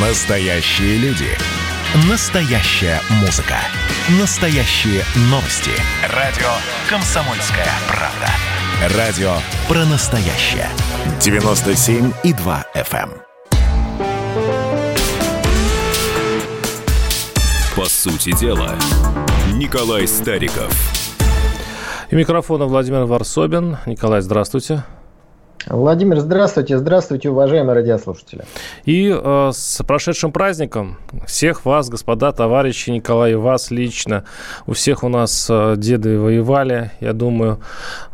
Настоящие люди. Настоящая музыка. Настоящие новости. Радио «Комсомольская правда». Радио про настоящее. 97,2 FM. эм. По сути дела, Николай Стариков. И микрофона Владимир Варсобин. Николай, здравствуйте. Владимир, здравствуйте, здравствуйте, уважаемые радиослушатели. И э, с прошедшим праздником всех вас, господа, товарищи, Николай, и вас лично. У всех у нас э, деды воевали, я думаю,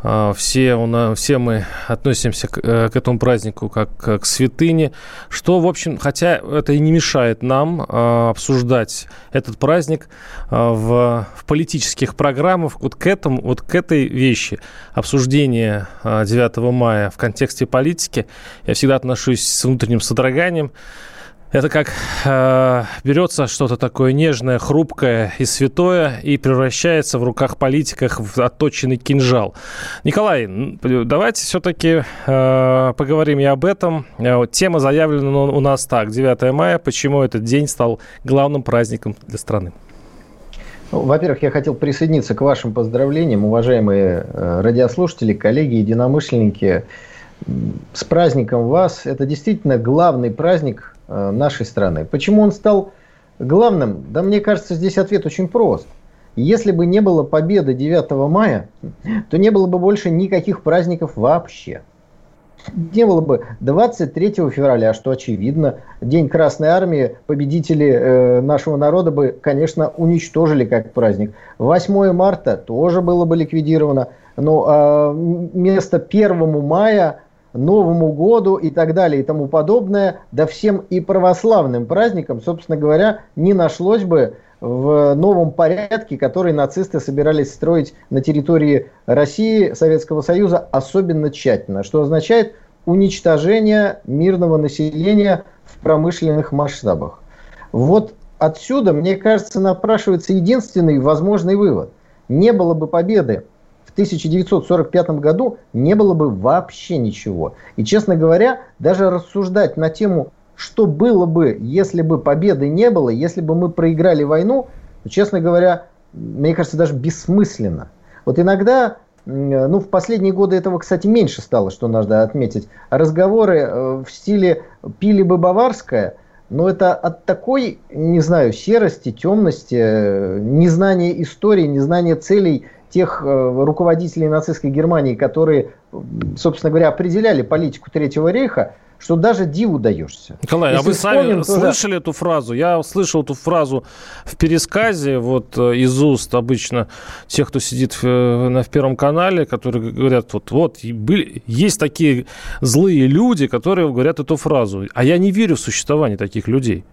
э, все, у нас, все мы относимся к, э, к этому празднику как к святыне, что, в общем, хотя это и не мешает нам э, обсуждать этот праздник э, в, в политических программах, вот к этому, вот к этой вещи, обсуждение э, 9 мая в контексте политики, я всегда отношусь с внутренним содроганием. Это как э, берется что-то такое нежное, хрупкое и святое и превращается в руках политиков в отточенный кинжал. Николай, давайте все-таки э, поговорим и об этом. Э, тема заявлена у нас так, 9 мая. Почему этот день стал главным праздником для страны? Ну, во-первых, я хотел присоединиться к вашим поздравлениям, уважаемые э, радиослушатели, коллеги, единомышленники. С праздником вас! Это действительно главный праздник э, нашей страны. Почему он стал главным? Да мне кажется, здесь ответ очень прост. Если бы не было победы 9 мая, то не было бы больше никаких праздников вообще. Не было бы 23 февраля, что очевидно, День Красной Армии, победители э, нашего народа бы, конечно, уничтожили как праздник. 8 марта тоже было бы ликвидировано. Но э, вместо 1 мая Новому году и так далее и тому подобное, да всем и православным праздникам, собственно говоря, не нашлось бы в новом порядке, который нацисты собирались строить на территории России, Советского Союза особенно тщательно, что означает уничтожение мирного населения в промышленных масштабах. Вот отсюда, мне кажется, напрашивается единственный возможный вывод. Не было бы победы 1945 году не было бы вообще ничего. И, честно говоря, даже рассуждать на тему, что было бы, если бы победы не было, если бы мы проиграли войну, честно говоря, мне кажется, даже бессмысленно. Вот иногда, ну, в последние годы этого, кстати, меньше стало, что надо отметить. Разговоры э, в стиле «пили бы баварское», но это от такой, не знаю, серости, темности, э, незнания истории, незнания целей тех э, руководителей нацистской Германии, которые, собственно говоря, определяли политику Третьего рейха, что даже диву даешься. Николай, а Если а вы сами слышали эту фразу? Я слышал эту фразу в пересказе вот э, из уст обычно тех, кто сидит в, э, на, в Первом канале, которые говорят, вот, вот были, есть такие злые люди, которые говорят эту фразу. А я не верю в существование таких людей.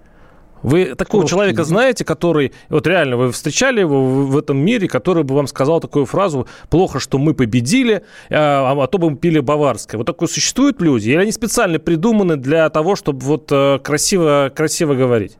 Вы такого человека знаете, который, вот реально, вы встречали его в этом мире, который бы вам сказал такую фразу «плохо, что мы победили, а, а то бы мы пили баварское». Вот такое существуют люди? Или они специально придуманы для того, чтобы вот э, красиво, красиво говорить?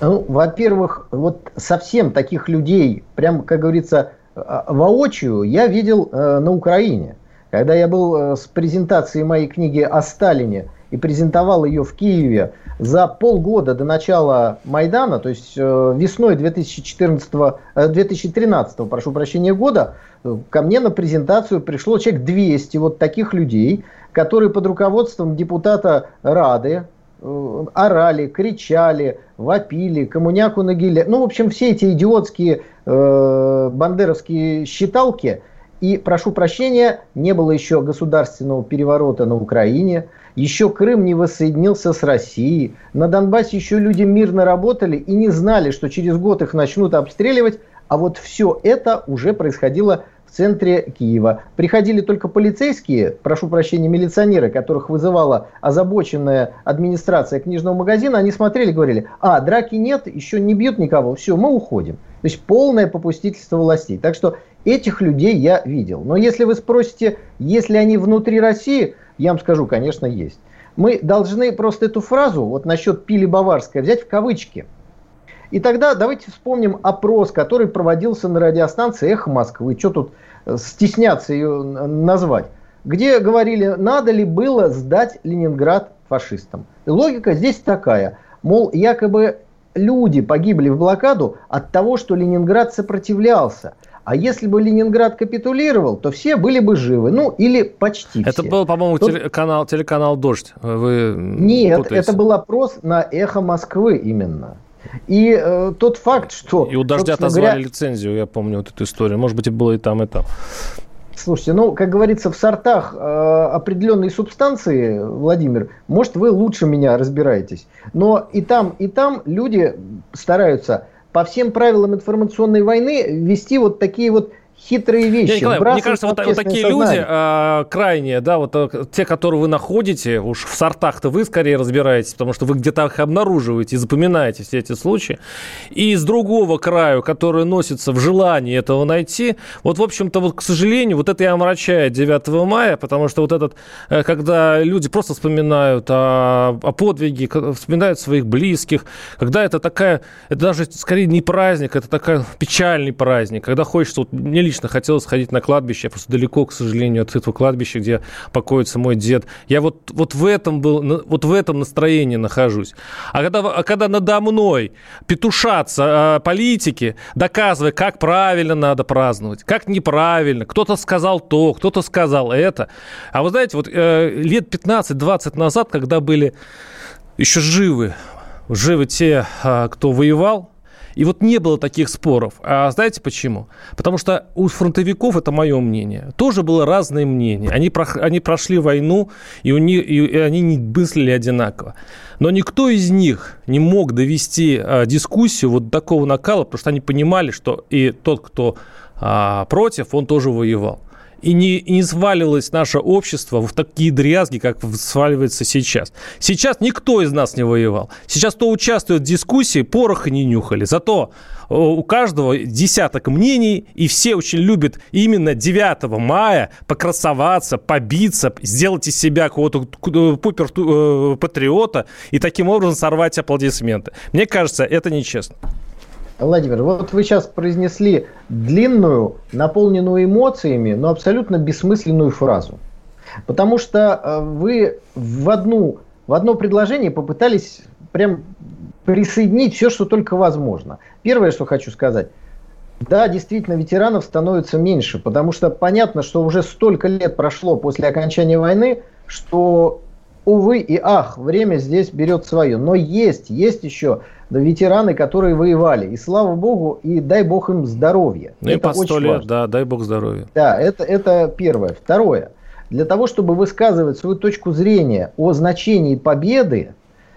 Ну, во-первых, вот совсем таких людей, прям, как говорится, а, воочию я видел э, на Украине. Когда я был э, с презентацией моей книги о Сталине и презентовал ее в Киеве за полгода до начала Майдана, то есть э, весной 2014, э, 2013, прошу прощения, года, э, ко мне на презентацию пришло человек 200 вот таких людей, которые под руководством депутата Рады э, орали, кричали, вопили, коммуняку на гиле. Ну, в общем, все эти идиотские э, бандеровские считалки. И, прошу прощения, не было еще государственного переворота на Украине – еще Крым не воссоединился с Россией. На Донбассе еще люди мирно работали и не знали, что через год их начнут обстреливать. А вот все это уже происходило в центре Киева. Приходили только полицейские, прошу прощения, милиционеры, которых вызывала озабоченная администрация книжного магазина. Они смотрели, говорили, а, драки нет, еще не бьют никого, все, мы уходим. То есть полное попустительство властей. Так что этих людей я видел. Но если вы спросите, если они внутри России, я вам скажу, конечно, есть. Мы должны просто эту фразу, вот насчет пили баварская, взять в кавычки. И тогда давайте вспомним опрос, который проводился на радиостанции «Эхо Москвы». Что тут э, стесняться ее назвать? Где говорили, надо ли было сдать Ленинград фашистам. И логика здесь такая. Мол, якобы люди погибли в блокаду от того, что Ленинград сопротивлялся. А если бы Ленинград капитулировал, то все были бы живы. Ну, или почти Это все. был, по-моему, Тут- телеканал, телеканал «Дождь». Вы Нет, путаете. это был опрос на «Эхо Москвы» именно. И э, тот факт, что... И у «Дождя» отозвали говоря, лицензию, я помню вот эту историю. Может быть, и было и там, и там. Слушайте, ну, как говорится, в сортах э, определенной субстанции, Владимир, может, вы лучше меня разбираетесь, но и там, и там люди стараются по всем правилам информационной войны вести вот такие вот хитрые вещи. Николай, мне кажется, вот, вот такие люди сознание. а, крайние, да, вот а, те, которые вы находите, уж в сортах-то вы скорее разбираетесь, потому что вы где-то их обнаруживаете и запоминаете все эти случаи. И с другого краю, который носится в желании этого найти, вот, в общем-то, вот, к сожалению, вот это и омрачает 9 мая, потому что вот этот, э, когда люди просто вспоминают о, о подвиге, вспоминают своих близких, когда это такая, это даже скорее не праздник, это такой печальный праздник, когда хочется, вот мне лично хотелось сходить на кладбище, я просто далеко, к сожалению, от этого кладбища, где покоится мой дед. Я вот, вот в этом был, вот в этом настроении нахожусь. А когда, а когда надо мной петушатся э, политики, доказывая, как правильно надо праздновать, как неправильно, кто-то сказал то, кто-то сказал это. А вы знаете, вот э, лет 15-20 назад, когда были еще живы, живы те, а, кто воевал, и вот не было таких споров. А знаете почему? Потому что у фронтовиков, это мое мнение, тоже было разное мнение. Они, прох- они прошли войну, и, у них, и они не мыслили одинаково. Но никто из них не мог довести а, дискуссию вот до такого накала, потому что они понимали, что и тот, кто а, против, он тоже воевал. И не, не сваливалось наше общество в такие дрязги, как сваливается сейчас. Сейчас никто из нас не воевал. Сейчас кто участвует в дискуссии, пороха не нюхали. Зато э, у каждого десяток мнений, и все очень любят именно 9 мая покрасоваться, побиться, сделать из себя какого-то э, пупер-патриота и таким образом сорвать аплодисменты. Мне кажется, это нечестно. Владимир, вот вы сейчас произнесли длинную, наполненную эмоциями, но абсолютно бессмысленную фразу. Потому что э, вы в, одну, в одно предложение попытались прям присоединить все, что только возможно. Первое, что хочу сказать. Да, действительно, ветеранов становится меньше, потому что понятно, что уже столько лет прошло после окончания войны, что, увы и ах, время здесь берет свое. Но есть, есть еще ветераны, которые воевали. И слава богу, и дай бог им здоровья. Ну и Это по сто лет, важно. да, дай бог здоровья. Да, это, это первое. Второе. Для того, чтобы высказывать свою точку зрения о значении победы,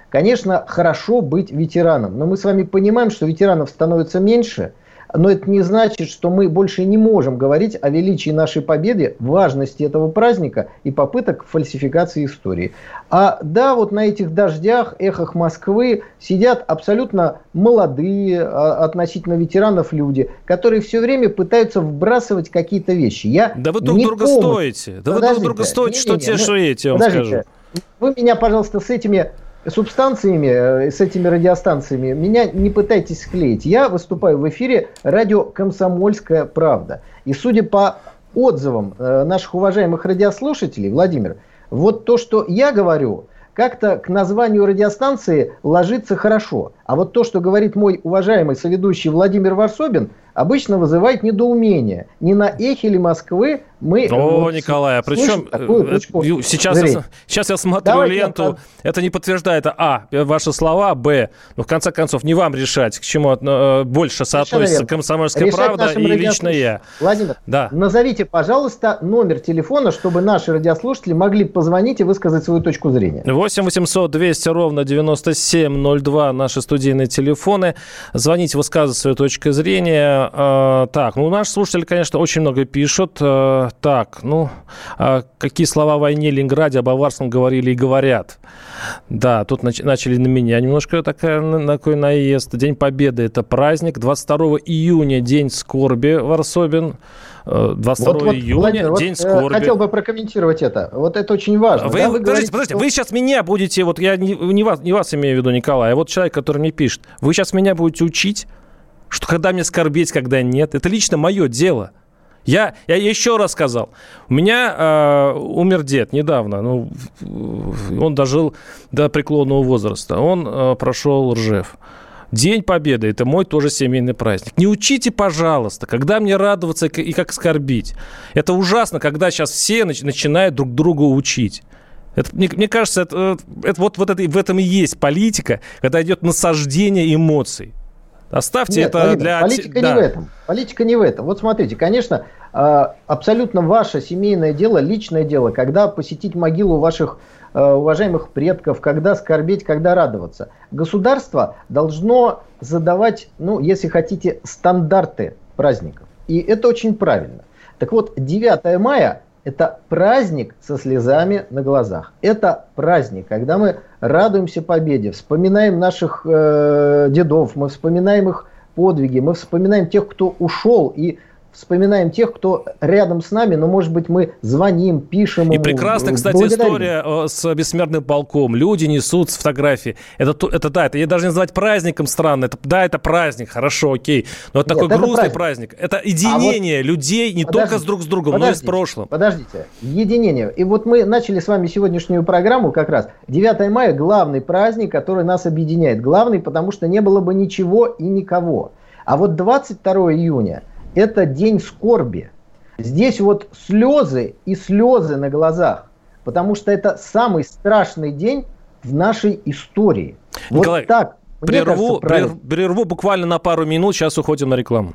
конечно, хорошо быть ветераном. Но мы с вами понимаем, что ветеранов становится меньше, но это не значит, что мы больше не можем говорить о величии нашей победы, важности этого праздника и попыток фальсификации истории. А да, вот на этих дождях, эхах Москвы сидят абсолютно молодые а, относительно ветеранов люди, которые все время пытаются вбрасывать какие-то вещи. Я Да вы друг не друга полностью- стоите. Да вы друг Подождите, друга стоите, что не-не-не, те, ну, что эти, я вам Подождите, скажу. вы меня, пожалуйста, с этими субстанциями, э, с этими радиостанциями, меня не пытайтесь склеить. Я выступаю в эфире радио «Комсомольская правда». И судя по отзывам э, наших уважаемых радиослушателей, Владимир, вот то, что я говорю, как-то к названию радиостанции ложится хорошо. А вот то, что говорит мой уважаемый соведущий Владимир Варсобин, обычно вызывает недоумение. Не на эхе ли Москвы мы... О, вот Николай, а причем э, э, сейчас, я, сейчас я смотрю Давайте я ленту, под- это не подтверждает, а, ваши слова, б, ну, в конце концов, не вам решать, к чему э, больше соотносится верно. комсомольская Решать правда и лично я. Владимир, Да. назовите, пожалуйста, номер телефона, чтобы наши радиослушатели могли позвонить и высказать свою точку зрения. 8 800 200 ровно 9702 наши студийные телефоны. Звоните, высказывайте свою точку зрения. Э, так, ну, наши слушатели, конечно, очень много пишут. Э, так, ну, э, какие слова о войне, Ленинграде, об Аварском говорили и говорят. Да, тут нач- начали на меня немножко такая, на- такой наезд. День Победы – это праздник. 22 июня – день скорби, Варсобин. Э, 22 Вот, вот, июня Владимир, вот, день э, скорби. хотел бы прокомментировать это. Вот это очень важно. Вы, да, подождите, говорите, подождите, вы сейчас меня будете, вот я не, не, вас, не вас имею в виду, Николай, а вот человек, который мне пишет, вы сейчас меня будете учить, что когда мне скорбеть, когда нет, это лично мое дело. Я, я еще раз сказал, у меня э, умер дед недавно, ну, он дожил до преклонного возраста, он э, прошел Ржев. День Победы – это мой тоже семейный праздник. Не учите, пожалуйста, когда мне радоваться и как скорбить. Это ужасно, когда сейчас все начинают друг друга учить. Это, мне, мне кажется, это, это, вот, вот это, в этом и есть политика, когда идет насаждение эмоций. Оставьте Нет, это Владимир, для... Политика да. не в этом. Политика не в этом. Вот смотрите, конечно, а, абсолютно ваше семейное дело, личное дело, когда посетить могилу ваших а, уважаемых предков, когда скорбеть, когда радоваться. Государство должно задавать, ну, если хотите, стандарты праздников. И это очень правильно. Так вот, 9 мая это праздник со слезами на глазах. Это праздник, когда мы радуемся победе, вспоминаем наших э, дедов, мы вспоминаем их подвиги, мы вспоминаем тех, кто ушел и вспоминаем тех, кто рядом с нами, но, может быть, мы звоним, пишем. И прекрасная, кстати, история э, с бессмертным полком. Люди несут с фотографии. Это, это да, это я даже не называть праздником странно. Это, да, это праздник, хорошо, окей. Но это Нет, такой это грустный праздник. праздник. Это единение а вот, людей не только с друг с другом, но и с прошлым. Подождите, единение. И вот мы начали с вами сегодняшнюю программу как раз. 9 мая главный праздник, который нас объединяет. Главный, потому что не было бы ничего и никого. А вот 22 июня – это день скорби. Здесь вот слезы и слезы на глазах, потому что это самый страшный день в нашей истории. Николай, вот так. Прерву, кажется, прерву буквально на пару минут, сейчас уходим на рекламу.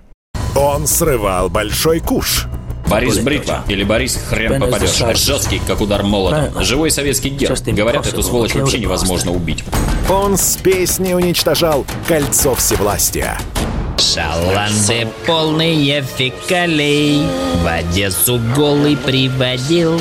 Он срывал большой куш. Борис Бритва или Борис Хрен попадешь. Жесткий, как удар молотом. Живой советский герб. Говорят, эту сволочь вообще невозможно убить. Он с песней уничтожал кольцо всевластия. Шаланды полные фекалей. В Одессу голый приводил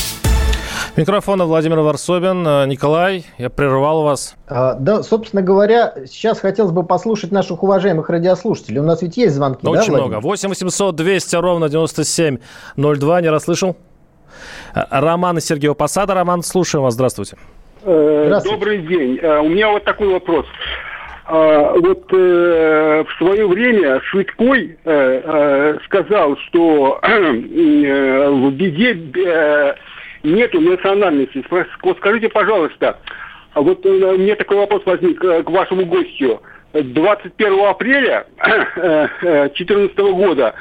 Микрофона Владимир Варсобин. Э, Николай, я прервал вас. А, да, собственно говоря, сейчас хотелось бы послушать наших уважаемых радиослушателей. У нас ведь есть звонки, Очень да, много. 8 800 200 ровно 9702. Не расслышал? Э, Роман из Сергеева Посада. Роман, слушаем вас. Здравствуйте. Э, Здравствуйте. Добрый день. У меня вот такой вопрос. Вот в свое время Швидкой сказал, что в беде нету национальности. Скажите, пожалуйста, вот у меня такой вопрос возник э, к вашему гостю. 21 апреля 2014 э, года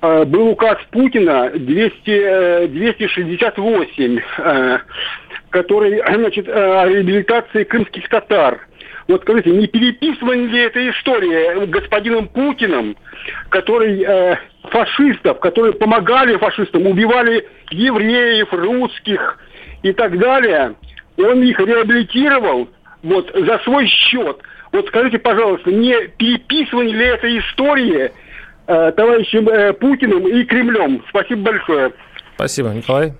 э, был указ Путина 200, 268, который, значит, о реабилитации крымских татар. Вот скажите, не переписывали ли эта история господином Путиным, который э, фашистов, которые помогали фашистам, убивали евреев, русских и так далее, он их реабилитировал вот, за свой счет. Вот скажите, пожалуйста, не переписывали ли эта история э, товарищем э, Путиным и Кремлем? Спасибо большое. Спасибо, Николай.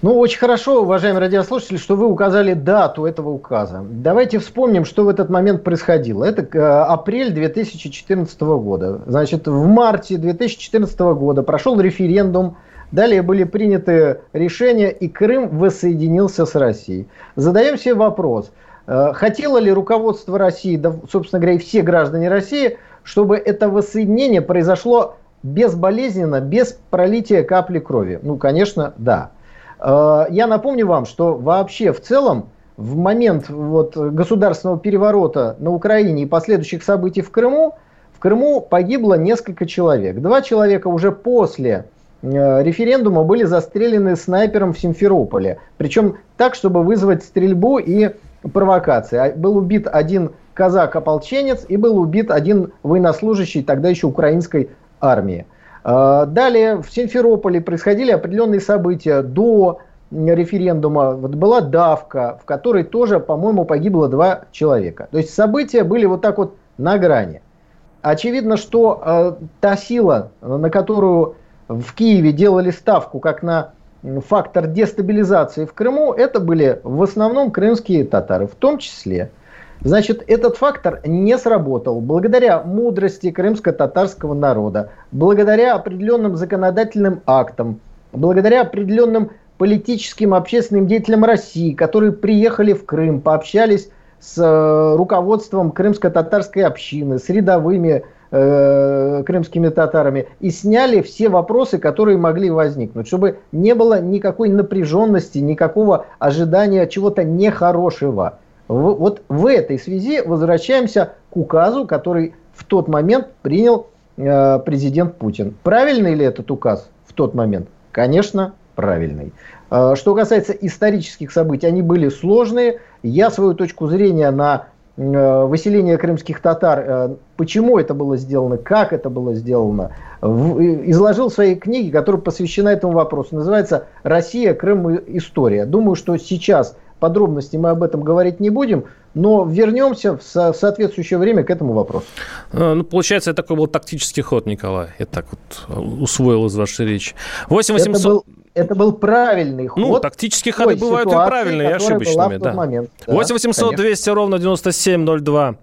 Ну, очень хорошо, уважаемые радиослушатели, что вы указали дату этого указа. Давайте вспомним, что в этот момент происходило. Это э, апрель 2014 года. Значит, в марте 2014 года прошел референдум, далее были приняты решения, и Крым воссоединился с Россией. Задаем себе вопрос, э, хотело ли руководство России, да, собственно говоря, и все граждане России, чтобы это воссоединение произошло безболезненно, без пролития капли крови? Ну, конечно, да. Э, я напомню вам, что вообще в целом в момент вот государственного переворота на Украине и последующих событий в Крыму, в Крыму погибло несколько человек. Два человека уже после э, референдума были застрелены снайпером в Симферополе. Причем так, чтобы вызвать стрельбу и провокации. А был убит один казак-ополченец, и был убит один военнослужащий тогда еще украинской армии. А, далее в Симферополе происходили определенные события до референдума. Вот была давка, в которой тоже, по-моему, погибло два человека. То есть события были вот так вот на грани. Очевидно, что э, та сила, на которую в Киеве делали ставку как на фактор дестабилизации в Крыму, это были в основном крымские татары, в том числе. Значит, этот фактор не сработал благодаря мудрости крымско-татарского народа, благодаря определенным законодательным актам, благодаря определенным политическим общественным деятелям России, которые приехали в Крым, пообщались с э, руководством крымско-татарской общины, с рядовыми э, крымскими татарами и сняли все вопросы, которые могли возникнуть, чтобы не было никакой напряженности, никакого ожидания чего-то нехорошего. Вот в этой связи возвращаемся к указу, который в тот момент принял э, президент Путин. Правильный ли этот указ в тот момент? Конечно, правильный. Э, что касается исторических событий, они были сложные. Я свою точку зрения на э, выселение крымских татар, э, почему это было сделано, как это было сделано, изложил в своей книге, которая посвящена этому вопросу. Называется «Россия, Крым. История». Думаю, что сейчас подробности мы об этом говорить не будем, но вернемся в, со- в соответствующее время к этому вопросу. Ну, получается, это такой был тактический ход, Николай. Я так вот усвоил из вашей речи. 8 800... Это был это был правильный ну, ход. Ну, тактические ходы бывают ситуации, и правильные, и ошибочными. Да. Момент. Да, 8 800 200 ровно 9702.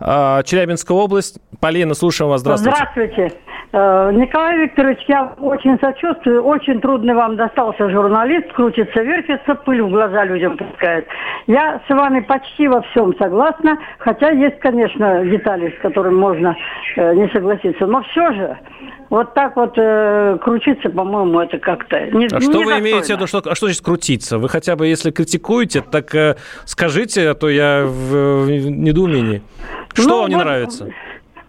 А, Челябинская область. Полина, слушаем вас. Здравствуйте. Здравствуйте. Э, Николай Викторович, я очень сочувствую. Очень трудный вам достался журналист, крутится, вертится, пыль в глаза людям пускает. Я с вами почти во всем согласна, хотя есть, конечно, детали, с которыми можно э, не согласиться. Но все же, вот так вот э, крутиться, по-моему, это как-то не А что вы имеете в виду, что, а что значит крутиться? Вы хотя бы, если критикуете, так э, скажите, а то я в, в недоумении. Что ну, вам не вот, нравится?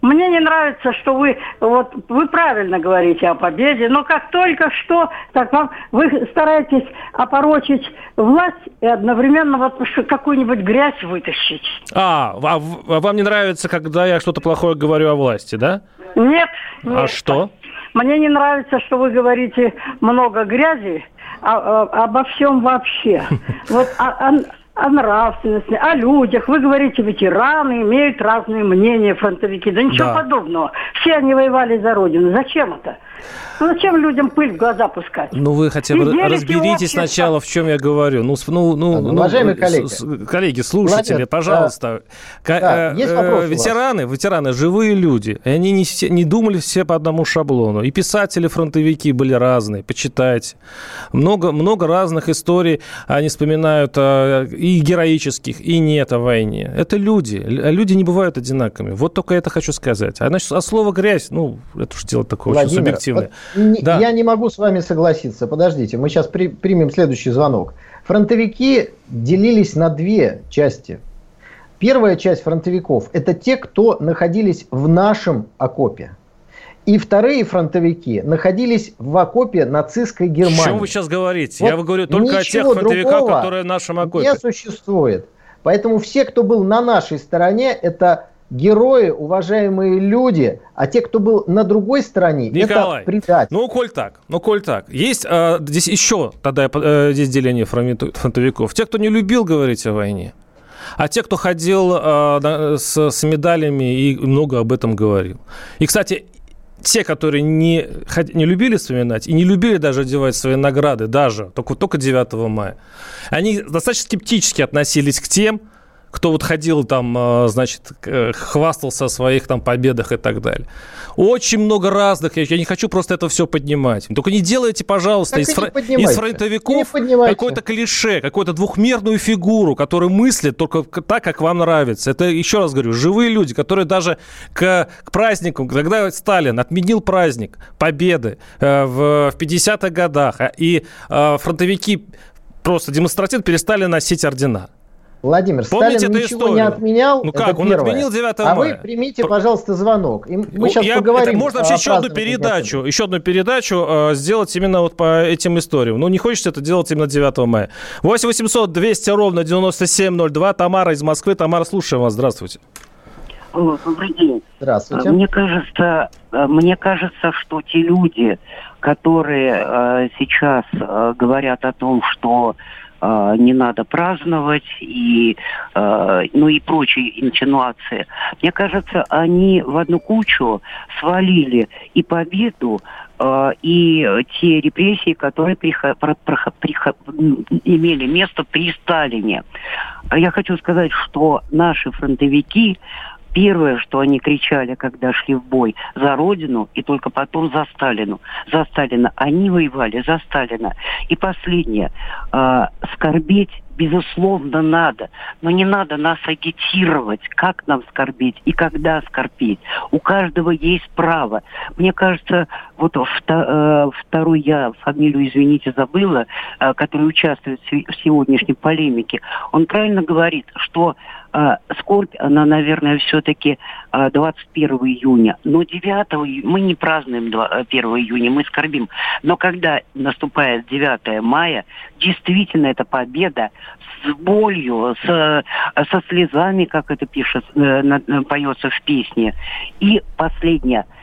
Мне не нравится, что вы, вот, вы правильно говорите о победе, но как только что, так вам, вы стараетесь опорочить власть и одновременно вот какую-нибудь грязь вытащить. А, а, а вам не нравится, когда я что-то плохое говорю о власти, да? Нет. нет. А что? Мне не нравится, что вы говорите много грязи, а, а, обо всем вообще. Вот а, о нравственности, о людях. Вы говорите, ветераны имеют разные мнения, фронтовики. Да ничего да. подобного. Все они воевали за Родину. Зачем это? Ну, зачем людям пыль в глаза пускать? Ну, вы хотя бы и разберитесь сначала, в чем я говорю. Ну, ну, ну, ну Уважаемые ну, коллеги. коллеги, слушатели, Владимир, пожалуйста. Да, да, есть вопрос ветераны, ветераны, живые люди. И они не, все, не думали все по одному шаблону. И писатели, фронтовики были разные, почитайте. Много, много разных историй они вспоминают а, и героических, и нет о войне. Это люди. Люди не бывают одинаковыми. Вот только это хочу сказать. А, значит, а слово «грязь», ну, это уж дело такое Владимир, очень субъективное. Вот, да. Я не могу с вами согласиться. Подождите, мы сейчас при, примем следующий звонок. Фронтовики делились на две части. Первая часть фронтовиков – это те, кто находились в нашем окопе. И вторые фронтовики находились в окопе нацистской Германии. О чем вы сейчас говорите? Вот Я говорю только о тех фронтовиках, которые в нашем окопе. Не существует. Поэтому все, кто был на нашей стороне, это герои, уважаемые люди, а те, кто был на другой стороне, Николай, это предатель. Ну, коль так, ну, коль так. Есть а, здесь еще тогда э, здесь деление фронтовиков. Те, кто не любил говорить о войне, а те, кто ходил э, с, с медалями и много об этом говорил. И, кстати, те, которые не, не любили вспоминать и не любили даже одевать свои награды, даже только, только 9 мая, они достаточно скептически относились к тем, кто вот ходил там, э, значит, хвастался о своих там победах и так далее. Очень много разных, я не хочу просто это все поднимать. Только не делайте, пожалуйста, из, фр... из фронтовиков какое-то клише, какую-то двухмерную фигуру, которая мыслит только так, как вам нравится. Это, еще раз говорю, живые люди, которые даже к, к празднику, когда Сталин отменил праздник Победы э, в, в 50-х годах, а, и э, фронтовики просто демонстративно перестали носить ордена. Владимир, Помните Сталин ничего историю? не отменял. Ну как, он первое. отменил 9 мая. А вы примите, пожалуйста, звонок. И мы сейчас Я, поговорим. Это можно вообще еще одну передачу, еще одну передачу э, сделать именно вот по этим историям. Ну, не хочется это делать именно 9 мая. 8 800 200 ровно 9702. Тамара из Москвы. Тамара, слушаем вас. Здравствуйте. Добрый день. Здравствуйте. Мне кажется, э, мне кажется, что те люди, которые э, сейчас э, говорят о том, что э, не надо праздновать и э, ну и прочие инсинуации. Мне кажется, они в одну кучу свалили и победу, э, и те репрессии, которые приход, приход, приход, имели место при Сталине. Я хочу сказать, что наши фронтовики Первое, что они кричали, когда шли в бой, за Родину и только потом за Сталину. За Сталина. Они воевали за Сталина. И последнее. Э, скорбеть безусловно, надо. Но не надо нас агитировать, как нам скорбеть и когда скорбеть. У каждого есть право. Мне кажется, вот э, второй я фамилию, извините, забыла, э, который участвует в сегодняшней полемике, он правильно говорит, что э, скорбь, она, наверное, все-таки 21 июня. Но 9 мы не празднуем 1 июня, мы скорбим. Но когда наступает 9 мая, действительно это победа с болью, с, со слезами, как это пишет, поется в песне. И последнее –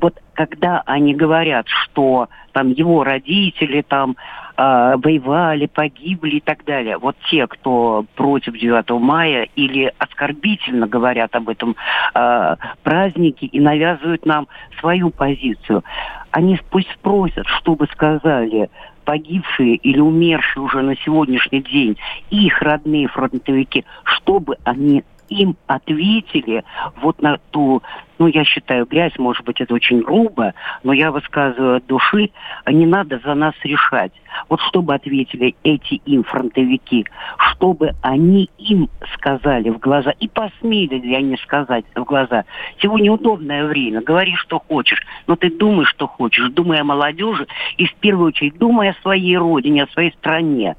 вот когда они говорят, что там его родители там э, воевали, погибли и так далее, вот те, кто против 9 мая или оскорбительно говорят об этом э, празднике и навязывают нам свою позицию, они пусть спросят, чтобы сказали погибшие или умершие уже на сегодняшний день их родные фронтовики, чтобы они им ответили вот на ту, ну, я считаю, грязь, может быть, это очень грубо, но я высказываю от души, не надо за нас решать. Вот чтобы ответили эти им фронтовики, чтобы они им сказали в глаза, и посмели ли они сказать в глаза, сегодня удобное время, говори, что хочешь, но ты думай, что хочешь, думай о молодежи и в первую очередь думай о своей родине, о своей стране.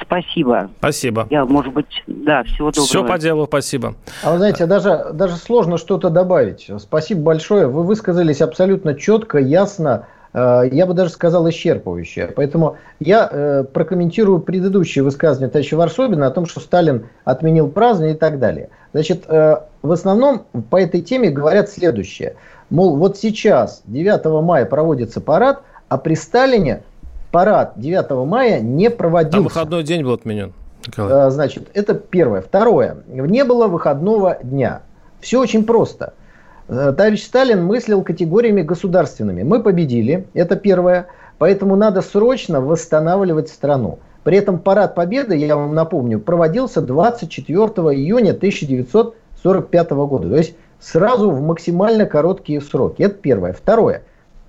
Спасибо. Спасибо. Я, может быть, да, всего доброго. Все по делу, спасибо. А вы знаете, даже, даже сложно что-то добавить. Спасибо большое. Вы высказались абсолютно четко, ясно, э, я бы даже сказал исчерпывающе. Поэтому я э, прокомментирую предыдущее высказывание товарища Варсобина о том, что Сталин отменил празднование и так далее. Значит, э, в основном по этой теме говорят следующее. Мол, вот сейчас, 9 мая, проводится парад, а при Сталине парад 9 мая не проводился. Там выходной день был отменен. Николай. А, значит, это первое. Второе. Не было выходного дня. Все очень просто. Э, товарищ Сталин мыслил категориями государственными. Мы победили, это первое. Поэтому надо срочно восстанавливать страну. При этом парад Победы, я вам напомню, проводился 24 июня 1945 года. То есть сразу в максимально короткие сроки. Это первое. Второе.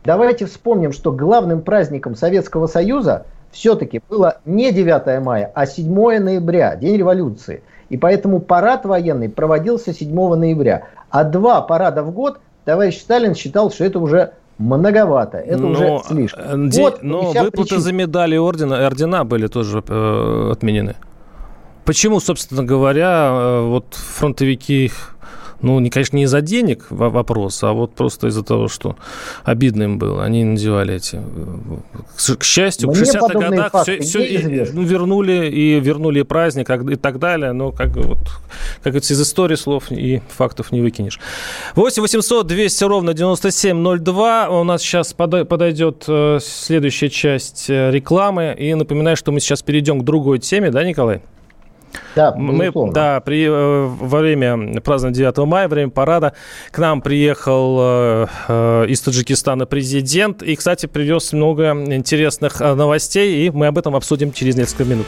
Давайте вспомним, что главным праздником Советского Союза все-таки было не 9 мая, а 7 ноября, День революции. И поэтому парад военный проводился 7 ноября. А два парада в год товарищ Сталин считал, что это уже многовато, это но, уже слишком. Э, де, вот но выплаты причина. за медали и ордена, ордена были тоже э, отменены. Почему, собственно говоря, э, вот фронтовики ну, не, конечно, не из-за денег вопрос, а вот просто из-за того, что обидно им было. Они надевали эти... К счастью, Мне в 60-х годах все, все ну, вернули и вернули праздник и так далее, но как, вот, как говорится, из истории слов и фактов не выкинешь. 8 800 200 ровно 9702. У нас сейчас подойдет э, следующая часть э, рекламы. И напоминаю, что мы сейчас перейдем к другой теме, да, Николай? Да, мы, да, при, э, во время празднования 9 мая, во время парада к нам приехал э, э, из Таджикистана президент и, кстати, привез много интересных э, новостей, и мы об этом обсудим через несколько минут.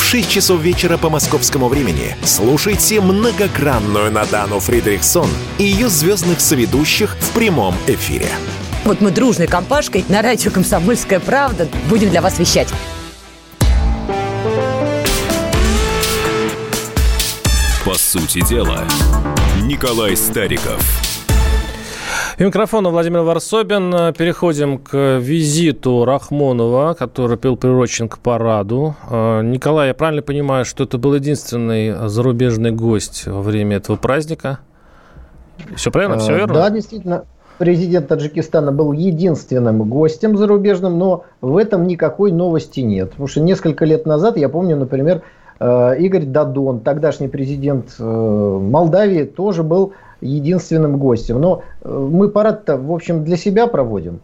в 6 часов вечера по московскому времени слушайте многогранную Надану Фридрихсон и ее звездных соведущих в прямом эфире. Вот мы дружной компашкой на радио «Комсомольская правда» будем для вас вещать. По сути дела, Николай Стариков. И микрофона Владимир Варсобин. Переходим к визиту Рахмонова, который был приурочен к параду. Э, Николай, я правильно понимаю, что это был единственный зарубежный гость во время этого праздника? Все правильно? Все э, верно? Да, действительно. Президент Таджикистана был единственным гостем зарубежным, но в этом никакой новости нет. Потому что несколько лет назад, я помню, например, э, Игорь Дадон, тогдашний президент Молдавии, тоже был единственным гостем. Но э, мы парад-то, в общем, для себя проводим.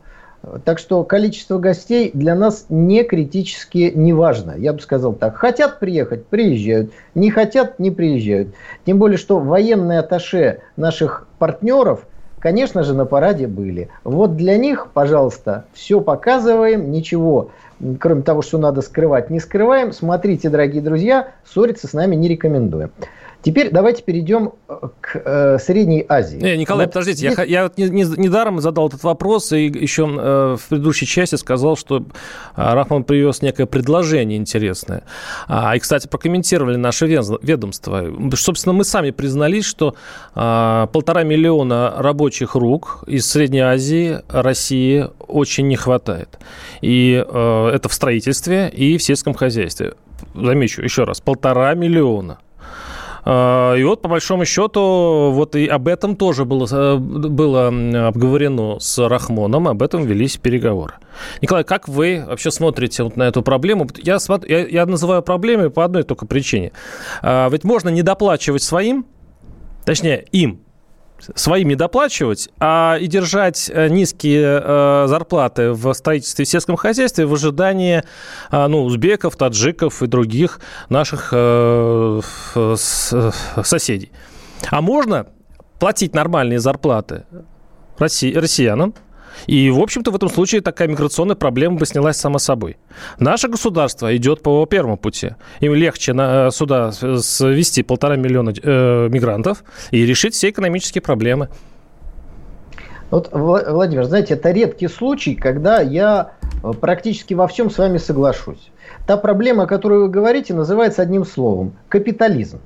Так что количество гостей для нас не критически не важно. Я бы сказал так. Хотят приехать, приезжают. Не хотят, не приезжают. Тем более, что военные аташе наших партнеров, конечно же, на параде были. Вот для них, пожалуйста, все показываем, ничего, кроме того, что надо скрывать, не скрываем. Смотрите, дорогие друзья, ссориться с нами не рекомендуем. Теперь давайте перейдем э, к э, Средней Азии. Не, Николай, вот подождите, здесь... я, я недаром не, не задал этот вопрос и еще э, в предыдущей части сказал, что э, Рахман привез некое предложение интересное. А, и, кстати, прокомментировали наше ведомство. Собственно, мы сами признались, что э, полтора миллиона рабочих рук из Средней Азии России очень не хватает. И э, это в строительстве и в сельском хозяйстве. Замечу еще раз, полтора миллиона. А, и вот, по большому счету, вот и об этом тоже было, э, было обговорено с Рахмоном, об этом велись переговоры. Николай, как вы вообще смотрите вот на эту проблему? Я, я, я называю проблемой по одной только причине. А, ведь можно не доплачивать своим, точнее, им, своими доплачивать, а и держать э, низкие э, зарплаты в строительстве и сельском хозяйстве в ожидании э, ну, узбеков, таджиков и других наших э, соседей. А можно платить нормальные зарплаты россиянам, и, в общем-то, в этом случае такая миграционная проблема бы снялась само собой. Наше государство идет по первому пути. Им легче на, э, сюда свести полтора миллиона э, мигрантов и решить все экономические проблемы. Вот, Владимир, знаете, это редкий случай, когда я э, практически во всем с вами соглашусь. Та проблема, о которой вы говорите, называется одним словом – капитализм.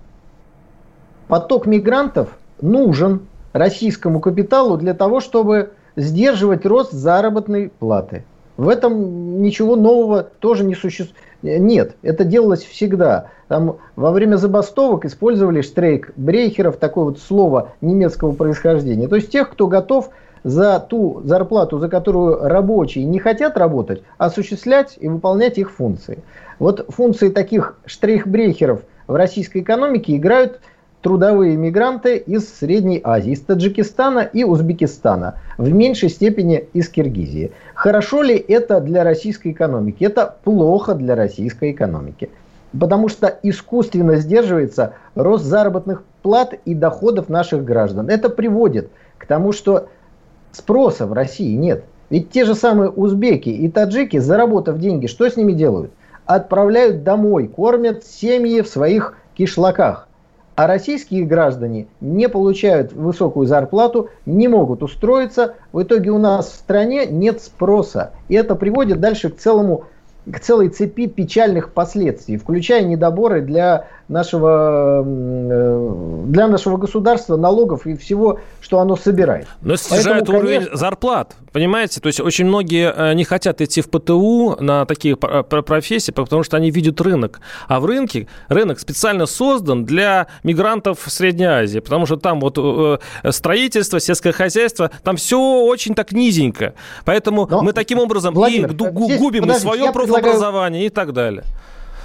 Поток мигрантов нужен российскому капиталу для того, чтобы сдерживать рост заработной платы. В этом ничего нового тоже не существует. Нет, это делалось всегда. Там во время забастовок использовали штрейк брейхеров, такое вот слово немецкого происхождения. То есть тех, кто готов за ту зарплату, за которую рабочие не хотят работать, осуществлять и выполнять их функции. Вот функции таких штрейхбрейхеров в российской экономике играют трудовые мигранты из Средней Азии, из Таджикистана и Узбекистана, в меньшей степени из Киргизии. Хорошо ли это для российской экономики? Это плохо для российской экономики. Потому что искусственно сдерживается рост заработных плат и доходов наших граждан. Это приводит к тому, что спроса в России нет. Ведь те же самые узбеки и таджики, заработав деньги, что с ними делают? Отправляют домой, кормят семьи в своих кишлаках а российские граждане не получают высокую зарплату, не могут устроиться. В итоге у нас в стране нет спроса. И это приводит дальше к целому к целой цепи печальных последствий, включая недоборы для нашего, э, для нашего государства, налогов и всего, что оно собирает. Но снижает Поэтому, уровень конечно... зарплат, понимаете? То есть очень многие э, не хотят идти в ПТУ на такие профессии, потому что они видят рынок. А в рынке рынок специально создан для мигрантов в Средней Азии, потому что там вот э, строительство, сельское хозяйство, там все очень так низенько. Поэтому Но, мы таким образом Владимир, и губим здесь, свое предлагаю... и так далее.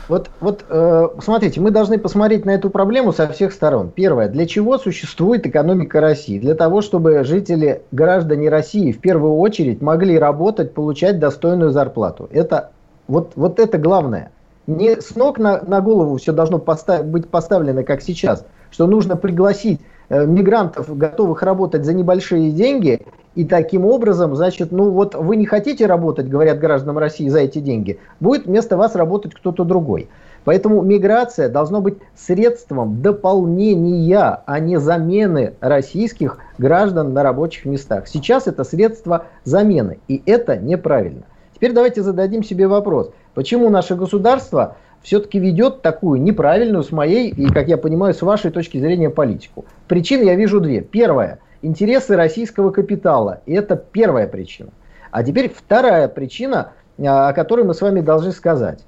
Вот, вот э, смотрите, мы должны посмотреть на эту проблему со всех сторон. Первое, для чего существует экономика России? Для того, чтобы жители, граждане России в первую очередь могли работать, получать достойную зарплату. Это, вот, вот это главное. Не с ног на, на голову все должно постав, быть поставлено, как сейчас, что нужно пригласить э, мигрантов, готовых работать за небольшие деньги, и таким образом, значит, ну вот вы не хотите работать, говорят гражданам России, за эти деньги, будет вместо вас работать кто-то другой. Поэтому миграция должна быть средством дополнения, а не замены российских граждан на рабочих местах. Сейчас это средство замены, и это неправильно. Теперь давайте зададим себе вопрос, почему наше государство все-таки ведет такую неправильную с моей и, как я понимаю, с вашей точки зрения политику. Причин я вижу две. Первая – интересы российского капитала. И это первая причина. А теперь вторая причина, а, о которой мы с вами должны сказать.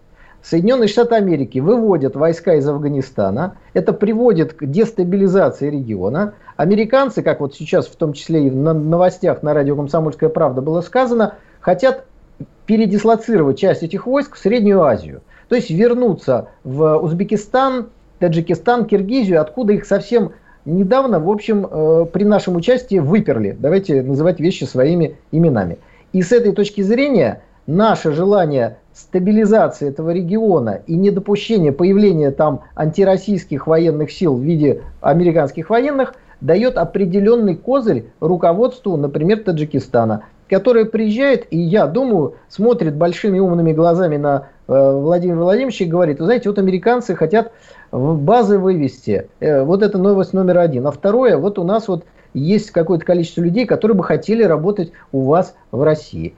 Соединенные Штаты Америки выводят войска из Афганистана. Это приводит к дестабилизации региона. Американцы, как вот сейчас в том числе и на новостях на радио «Комсомольская правда» было сказано, хотят передислоцировать часть этих войск в Среднюю Азию. То есть вернуться в Узбекистан, Таджикистан, Киргизию, откуда их совсем недавно, в общем, э, при нашем участии выперли. Давайте называть вещи своими именами. И с этой точки зрения наше желание стабилизации этого региона и недопущения появления там антироссийских военных сил в виде американских военных дает определенный козырь руководству, например, Таджикистана, которое приезжает и, я думаю, смотрит большими умными глазами на э, Владимира Владимировича и говорит, вы знаете, вот американцы хотят базы вывести. Э, вот это новость номер один. А второе, вот у нас вот есть какое-то количество людей, которые бы хотели работать у вас в России.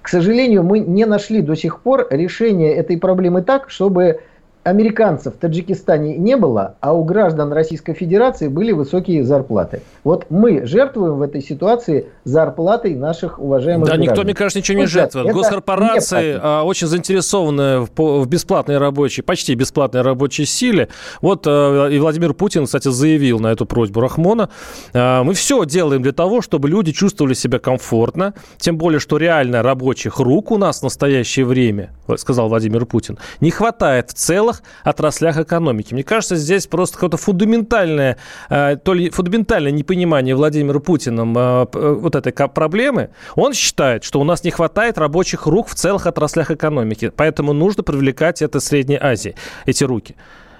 К сожалению, мы не нашли до сих пор решения этой проблемы так, чтобы американцев в Таджикистане не было, а у граждан Российской Федерации были высокие зарплаты. Вот мы жертвуем в этой ситуации зарплатой наших уважаемых да, граждан. никто, мне кажется, ничего не жертвует. Это Госкорпорации а, очень заинтересованы в, в бесплатной рабочей, почти бесплатной рабочей силе. Вот а, и Владимир Путин, кстати, заявил на эту просьбу Рахмона. А, мы все делаем для того, чтобы люди чувствовали себя комфортно, тем более, что реально рабочих рук у нас в настоящее время, сказал Владимир Путин, не хватает в целом целых отраслях экономики. Мне кажется, здесь просто какое-то фундаментальное, э, то ли фундаментальное непонимание Владимира Путиным э, э, вот этой проблемы. Он считает, что у нас не хватает рабочих рук в целых отраслях экономики, поэтому нужно привлекать это Средней Азии, эти руки.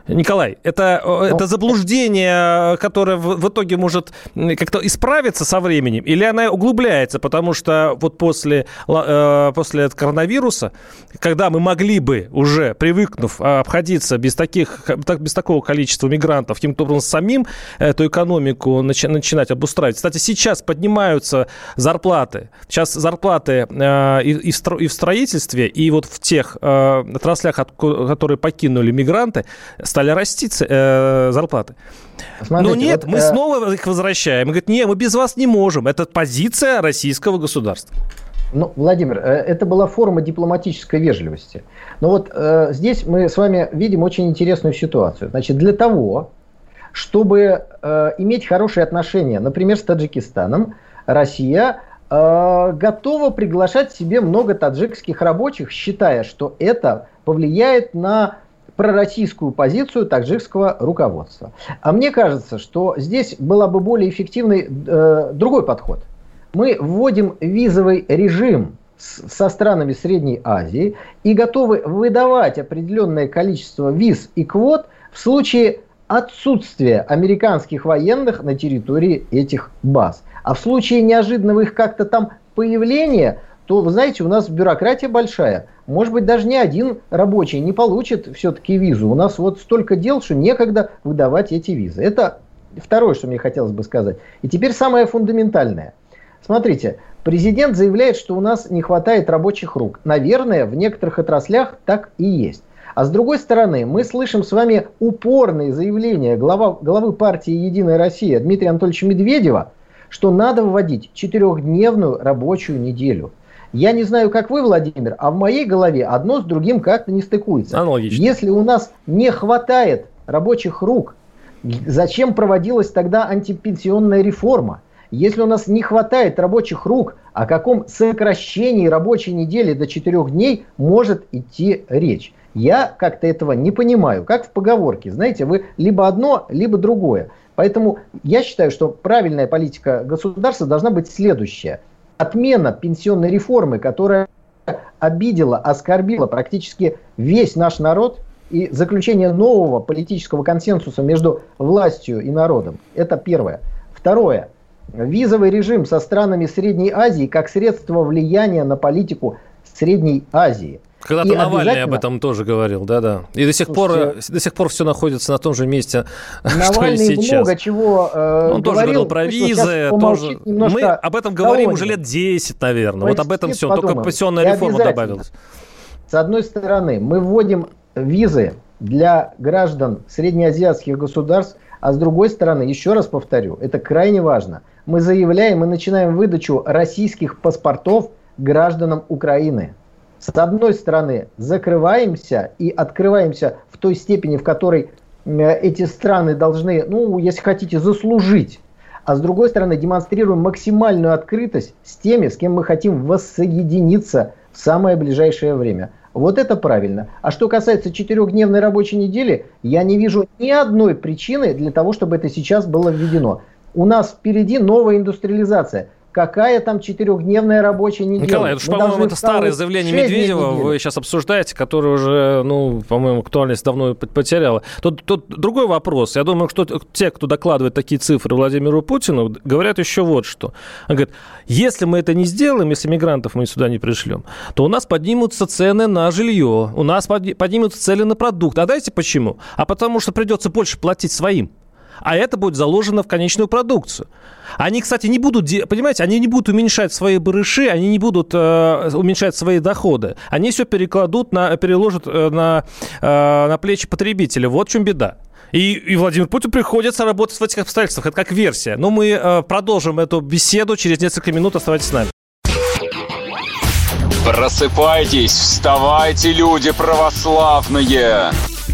Николай, это, ну, это заблуждение, которое в, в итоге может как-то исправиться со временем, или она углубляется, потому что вот после, э, после коронавируса, когда мы могли бы уже, привыкнув, а, обходиться без, таких, без такого количества мигрантов, каким-то образом самим эту экономику начи, начинать обустраивать. Кстати, сейчас поднимаются зарплаты. Сейчас зарплаты э, и, и, в, и в строительстве, и вот в тех э, отраслях, от, которые покинули мигранты, стали расти э, зарплаты. Смотрите, Но нет, вот, мы э... снова их возвращаем. Говорит, нет, мы без вас не можем. Это позиция российского государства. Ну, Владимир, э, это была форма дипломатической вежливости. Но вот э, здесь мы с вами видим очень интересную ситуацию. Значит, для того, чтобы э, иметь хорошие отношения, например, с Таджикистаном, Россия э, готова приглашать себе много таджикских рабочих, считая, что это повлияет на пророссийскую позицию таджикского руководства. А мне кажется, что здесь была бы более эффективный э, другой подход. Мы вводим визовый режим со странами Средней Азии и готовы выдавать определенное количество виз и квот в случае отсутствия американских военных на территории этих баз. А в случае неожиданного их как-то там появления, то, вы знаете, у нас бюрократия большая может быть, даже ни один рабочий не получит все-таки визу. У нас вот столько дел, что некогда выдавать эти визы. Это второе, что мне хотелось бы сказать. И теперь самое фундаментальное. Смотрите, президент заявляет, что у нас не хватает рабочих рук. Наверное, в некоторых отраслях так и есть. А с другой стороны, мы слышим с вами упорные заявления глава, главы партии «Единая Россия» Дмитрия Анатольевича Медведева, что надо вводить четырехдневную рабочую неделю – я не знаю, как вы, Владимир, а в моей голове одно с другим как-то не стыкуется. Аналогично. Если у нас не хватает рабочих рук, зачем проводилась тогда антипенсионная реформа? Если у нас не хватает рабочих рук, о каком сокращении рабочей недели до 4 дней может идти речь? Я как-то этого не понимаю. Как в поговорке, знаете, вы либо одно, либо другое. Поэтому я считаю, что правильная политика государства должна быть следующая – отмена пенсионной реформы, которая обидела, оскорбила практически весь наш народ, и заключение нового политического консенсуса между властью и народом. Это первое. Второе. Визовый режим со странами Средней Азии как средство влияния на политику Средней Азии. Когда-то Навальный обязательно... об этом тоже говорил, да-да. И до сих, Слушайте, пор, до сих пор все находится на том же месте, Навальный что и сейчас. много чего э, Он говорил, тоже говорил про визы. Тоже... Мы об этом говорим уже лет 10, наверное. Вот об этом все. Подумаем. Только пенсионная реформа добавилась. С одной стороны, мы вводим визы для граждан среднеазиатских государств, а с другой стороны, еще раз повторю, это крайне важно, мы заявляем и начинаем выдачу российских паспортов гражданам Украины. С одной стороны, закрываемся и открываемся в той степени, в которой эти страны должны, ну, если хотите, заслужить. А с другой стороны, демонстрируем максимальную открытость с теми, с кем мы хотим воссоединиться в самое ближайшее время. Вот это правильно. А что касается четырехдневной рабочей недели, я не вижу ни одной причины для того, чтобы это сейчас было введено. У нас впереди новая индустриализация. Какая там четырехдневная рабочая неделя? Николай, это же, по-моему, это старое заявление Медведева, вы сейчас обсуждаете, которое уже, ну, по-моему, актуальность давно потеряло. Тут, тут другой вопрос. Я думаю, что те, кто докладывает такие цифры Владимиру Путину, говорят еще вот что. Он говорит, если мы это не сделаем, если мигрантов мы сюда не пришлем, то у нас поднимутся цены на жилье, у нас поднимутся цены на продукты. А знаете почему? А потому что придется больше платить своим а это будет заложено в конечную продукцию. Они, кстати, не будут, понимаете, они не будут уменьшать свои барыши, они не будут э, уменьшать свои доходы. Они все перекладут, на, переложат э, на, э, на плечи потребителя. Вот в чем беда. И, и Владимир Путин приходится работать в этих обстоятельствах. Это как версия. Но мы э, продолжим эту беседу через несколько минут. Оставайтесь с нами. Просыпайтесь, вставайте, люди православные!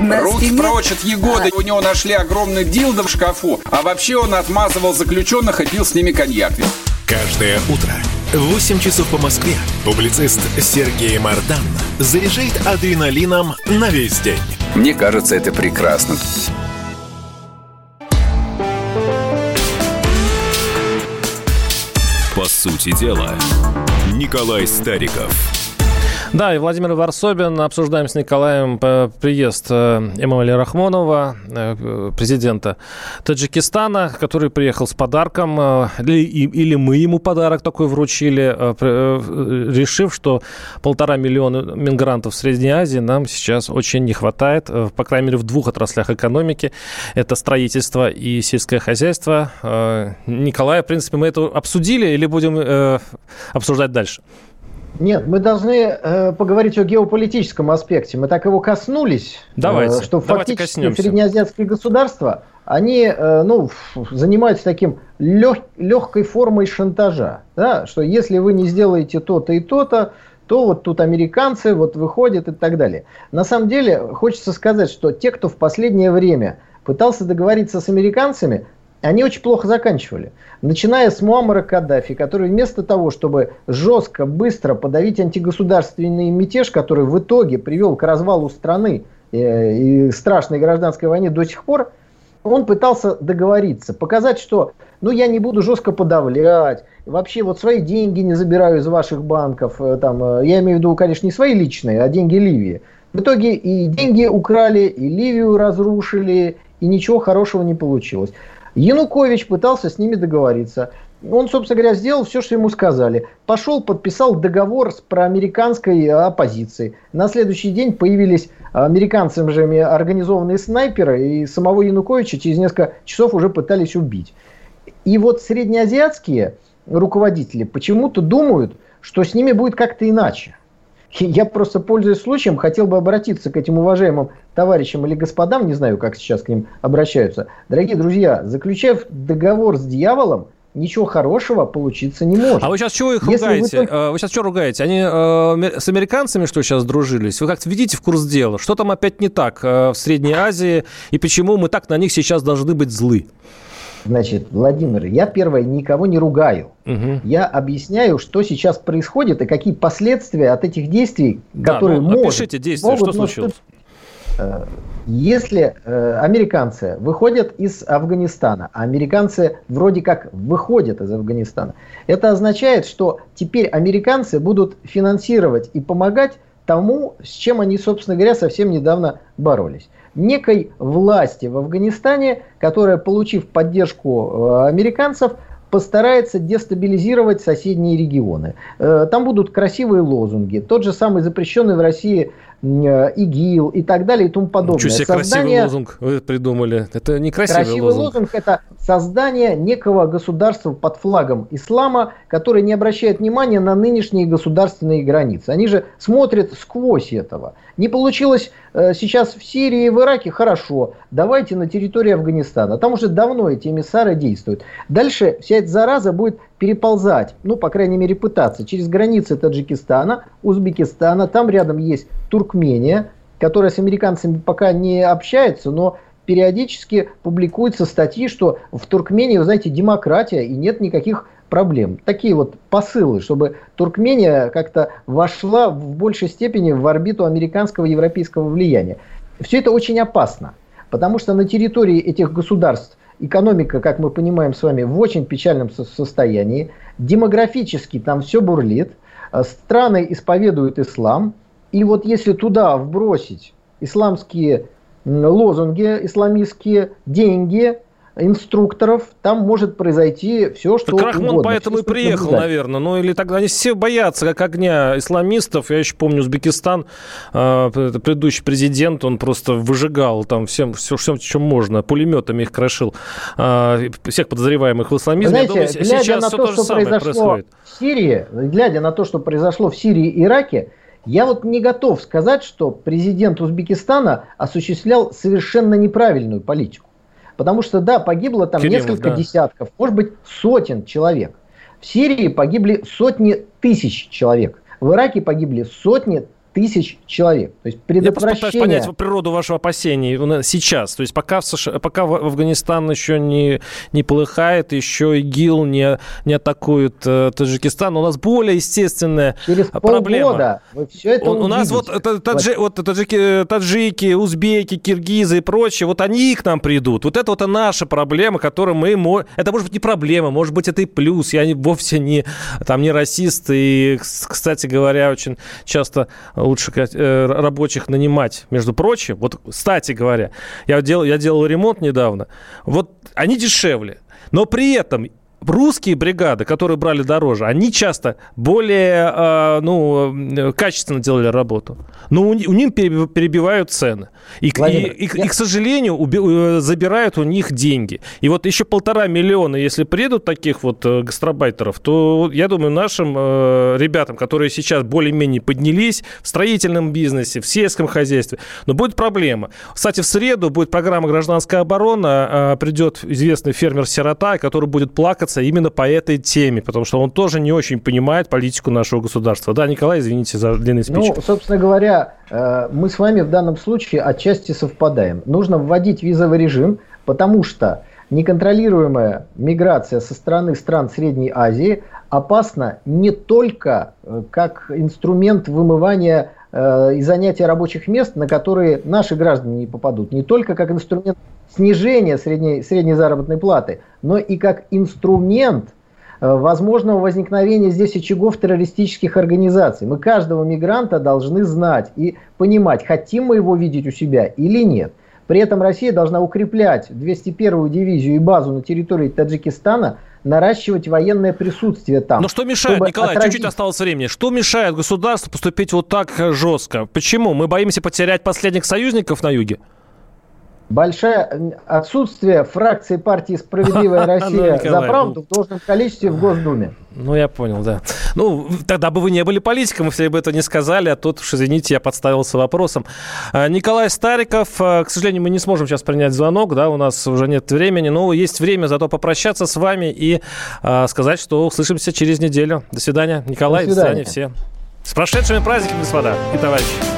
Руки прочь от Егоды. У него нашли огромный дилдо в шкафу. А вообще он отмазывал заключенных и пил с ними коньяк. Каждое утро в 8 часов по Москве публицист Сергей Мардан заряжает адреналином на весь день. Мне кажется, это прекрасно. По сути дела, Николай Стариков – да, и Владимир Варсобин. Обсуждаем с Николаем приезд э, Эммануэля Рахмонова, э, президента Таджикистана, который приехал с подарком. Э, или, или мы ему подарок такой вручили, решив, что полтора миллиона мигрантов в Средней Азии нам сейчас очень не хватает, по крайней мере, в двух отраслях экономики. Это строительство и сельское хозяйство. Николай, в принципе, мы это обсудили или будем обсуждать дальше? Нет, мы должны э, поговорить о геополитическом аспекте. Мы так его коснулись, давайте, э, что давайте фактически коснемся. среднеазиатские государства, они э, ну, занимаются таким лег, легкой формой шантажа. Да? Что если вы не сделаете то-то и то-то, то вот тут американцы вот выходят и так далее. На самом деле, хочется сказать, что те, кто в последнее время пытался договориться с американцами, они очень плохо заканчивали. Начиная с Муаммара Каддафи, который вместо того, чтобы жестко, быстро подавить антигосударственный мятеж, который в итоге привел к развалу страны э, и страшной гражданской войне до сих пор, он пытался договориться, показать, что ну я не буду жестко подавлять, вообще вот свои деньги не забираю из ваших банков, э, там, э, я имею в виду, конечно, не свои личные, а деньги Ливии. В итоге и деньги украли, и Ливию разрушили, и ничего хорошего не получилось. Янукович пытался с ними договориться. Он, собственно говоря, сделал все, что ему сказали. Пошел, подписал договор с проамериканской оппозицией. На следующий день появились американцами же организованные снайперы, и самого Януковича через несколько часов уже пытались убить. И вот среднеазиатские руководители почему-то думают, что с ними будет как-то иначе. Я просто, пользуясь случаем, хотел бы обратиться к этим уважаемым товарищам или господам, не знаю, как сейчас к ним обращаются. Дорогие друзья, заключав договор с дьяволом, ничего хорошего получиться не может. А вы сейчас чего их Если ругаете? Вы, только... Э, вы сейчас что ругаете? Они э, с американцами, что сейчас дружились? Вы как-то введите в курс дела. Что там опять не так э, в Средней Азии? И почему мы так на них сейчас должны быть злы? Значит, Владимир, я первое никого не ругаю. Угу. Я объясняю, что сейчас происходит и какие последствия от этих действий, да, которые ну, могут... Опишите действия, могут, что случилось? Э, Если э, американцы выходят из Афганистана, а американцы вроде как выходят из Афганистана, это означает, что теперь американцы будут финансировать и помогать тому, с чем они, собственно говоря, совсем недавно боролись. Некой власти в Афганистане, которая, получив поддержку э, американцев, постарается дестабилизировать соседние регионы. Э, там будут красивые лозунги. Тот же самый запрещенный в России ИГИЛ и так далее и тому подобное. Ничего себе создание... красивый лозунг вы придумали. Это не красивый, красивый лозунг. лозунг. это создание некого государства под флагом ислама, которое не обращает внимания на нынешние государственные границы. Они же смотрят сквозь этого. Не получилось э, сейчас в Сирии и в Ираке, хорошо, давайте на территории Афганистана. Там уже давно эти эмиссары действуют. Дальше вся эта зараза будет переползать, ну, по крайней мере, пытаться, через границы Таджикистана, Узбекистана, там рядом есть Туркмения, которая с американцами пока не общается, но периодически публикуются статьи, что в Туркмении, вы знаете, демократия и нет никаких проблем. Такие вот посылы, чтобы Туркмения как-то вошла в большей степени в орбиту американского и европейского влияния. Все это очень опасно, потому что на территории этих государств экономика, как мы понимаем с вами, в очень печальном состоянии, демографически там все бурлит, э, страны исповедуют ислам, и вот если туда вбросить исламские лозунги, исламистские деньги, инструкторов, там может произойти все, что так Рахмон угодно. поэтому и приехал, наблюдать. наверное. Ну или тогда они все боятся, как огня исламистов. Я еще помню Узбекистан, э, предыдущий президент, он просто выжигал там всем, все, все, чем можно, пулеметами их крошил, э, всех подозреваемых в исламизме. Знаете, думаю, сейчас на то, то что произошло происходит. в Сирии, глядя на то, что произошло в Сирии и Ираке, я вот не готов сказать, что президент Узбекистана осуществлял совершенно неправильную политику. Потому что, да, погибло там Кириллов, несколько да. десятков, может быть, сотен человек. В Сирии погибли сотни тысяч человек. В Ираке погибли сотни тысяч человек. То есть предотвращение... Я пытаюсь понять природу вашего опасений сейчас. То есть пока, в США, пока в Афганистан еще не, не полыхает, еще ИГИЛ не, не атакует э, Таджикистан, у нас более естественная Через проблема. Полгода вы все это у, у нас вот, таджи, вот таджики, таджики, узбеки, киргизы и прочие, вот они к нам придут. Вот это вот наша проблема, которую мы... Это может быть не проблема, может быть это и плюс. Я вовсе не, там, не расист. И, кстати говоря, очень часто лучше э, рабочих нанимать, между прочим. Вот, кстати говоря, я делал, я делал ремонт недавно. Вот они дешевле. Но при этом русские бригады, которые брали дороже, они часто более э, ну, качественно делали работу. Но у, у них перебивают цены. И, Владимир, и, и, я... и, к сожалению, уби, э, забирают у них деньги. И вот еще полтора миллиона, если придут таких вот э, гастробайтеров, то я думаю, нашим э, ребятам, которые сейчас более-менее поднялись в строительном бизнесе, в сельском хозяйстве, но будет проблема. Кстати, в среду будет программа «Гражданская оборона», э, придет известный фермер-сирота, который будет плакать откликаться именно по этой теме, потому что он тоже не очень понимает политику нашего государства. Да, Николай, извините за длинный спич. Ну, собственно говоря, э, мы с вами в данном случае отчасти совпадаем. Нужно вводить визовый режим, потому что неконтролируемая миграция со стороны стран Средней Азии опасна не только э, как инструмент вымывания э, и занятия рабочих мест, на которые наши граждане не попадут, не только как инструмент снижения средней, средней заработной платы, но и как инструмент э, возможного возникновения здесь очагов террористических организаций. Мы каждого мигранта должны знать и понимать, хотим мы его видеть у себя или нет. При этом Россия должна укреплять 201-ю дивизию и базу на территории Таджикистана, наращивать военное присутствие там. Но что мешает, Николай, отразить... чуть-чуть осталось времени, что мешает государству поступить вот так жестко? Почему? Мы боимся потерять последних союзников на юге? Большое отсутствие фракции партии «Справедливая ну, Россия» за правду в должном количестве в Госдуме. Ну, я понял, да. Ну, тогда бы вы не были политиком, если бы это не сказали, а тут уж, извините, я подставился вопросом. А, Николай Стариков, а, к сожалению, мы не сможем сейчас принять звонок, да, у нас уже нет времени, но есть время зато попрощаться с вами и а, сказать, что услышимся через неделю. До свидания. Николай, до свидания, до свидания все. С прошедшими праздниками, господа и товарищи.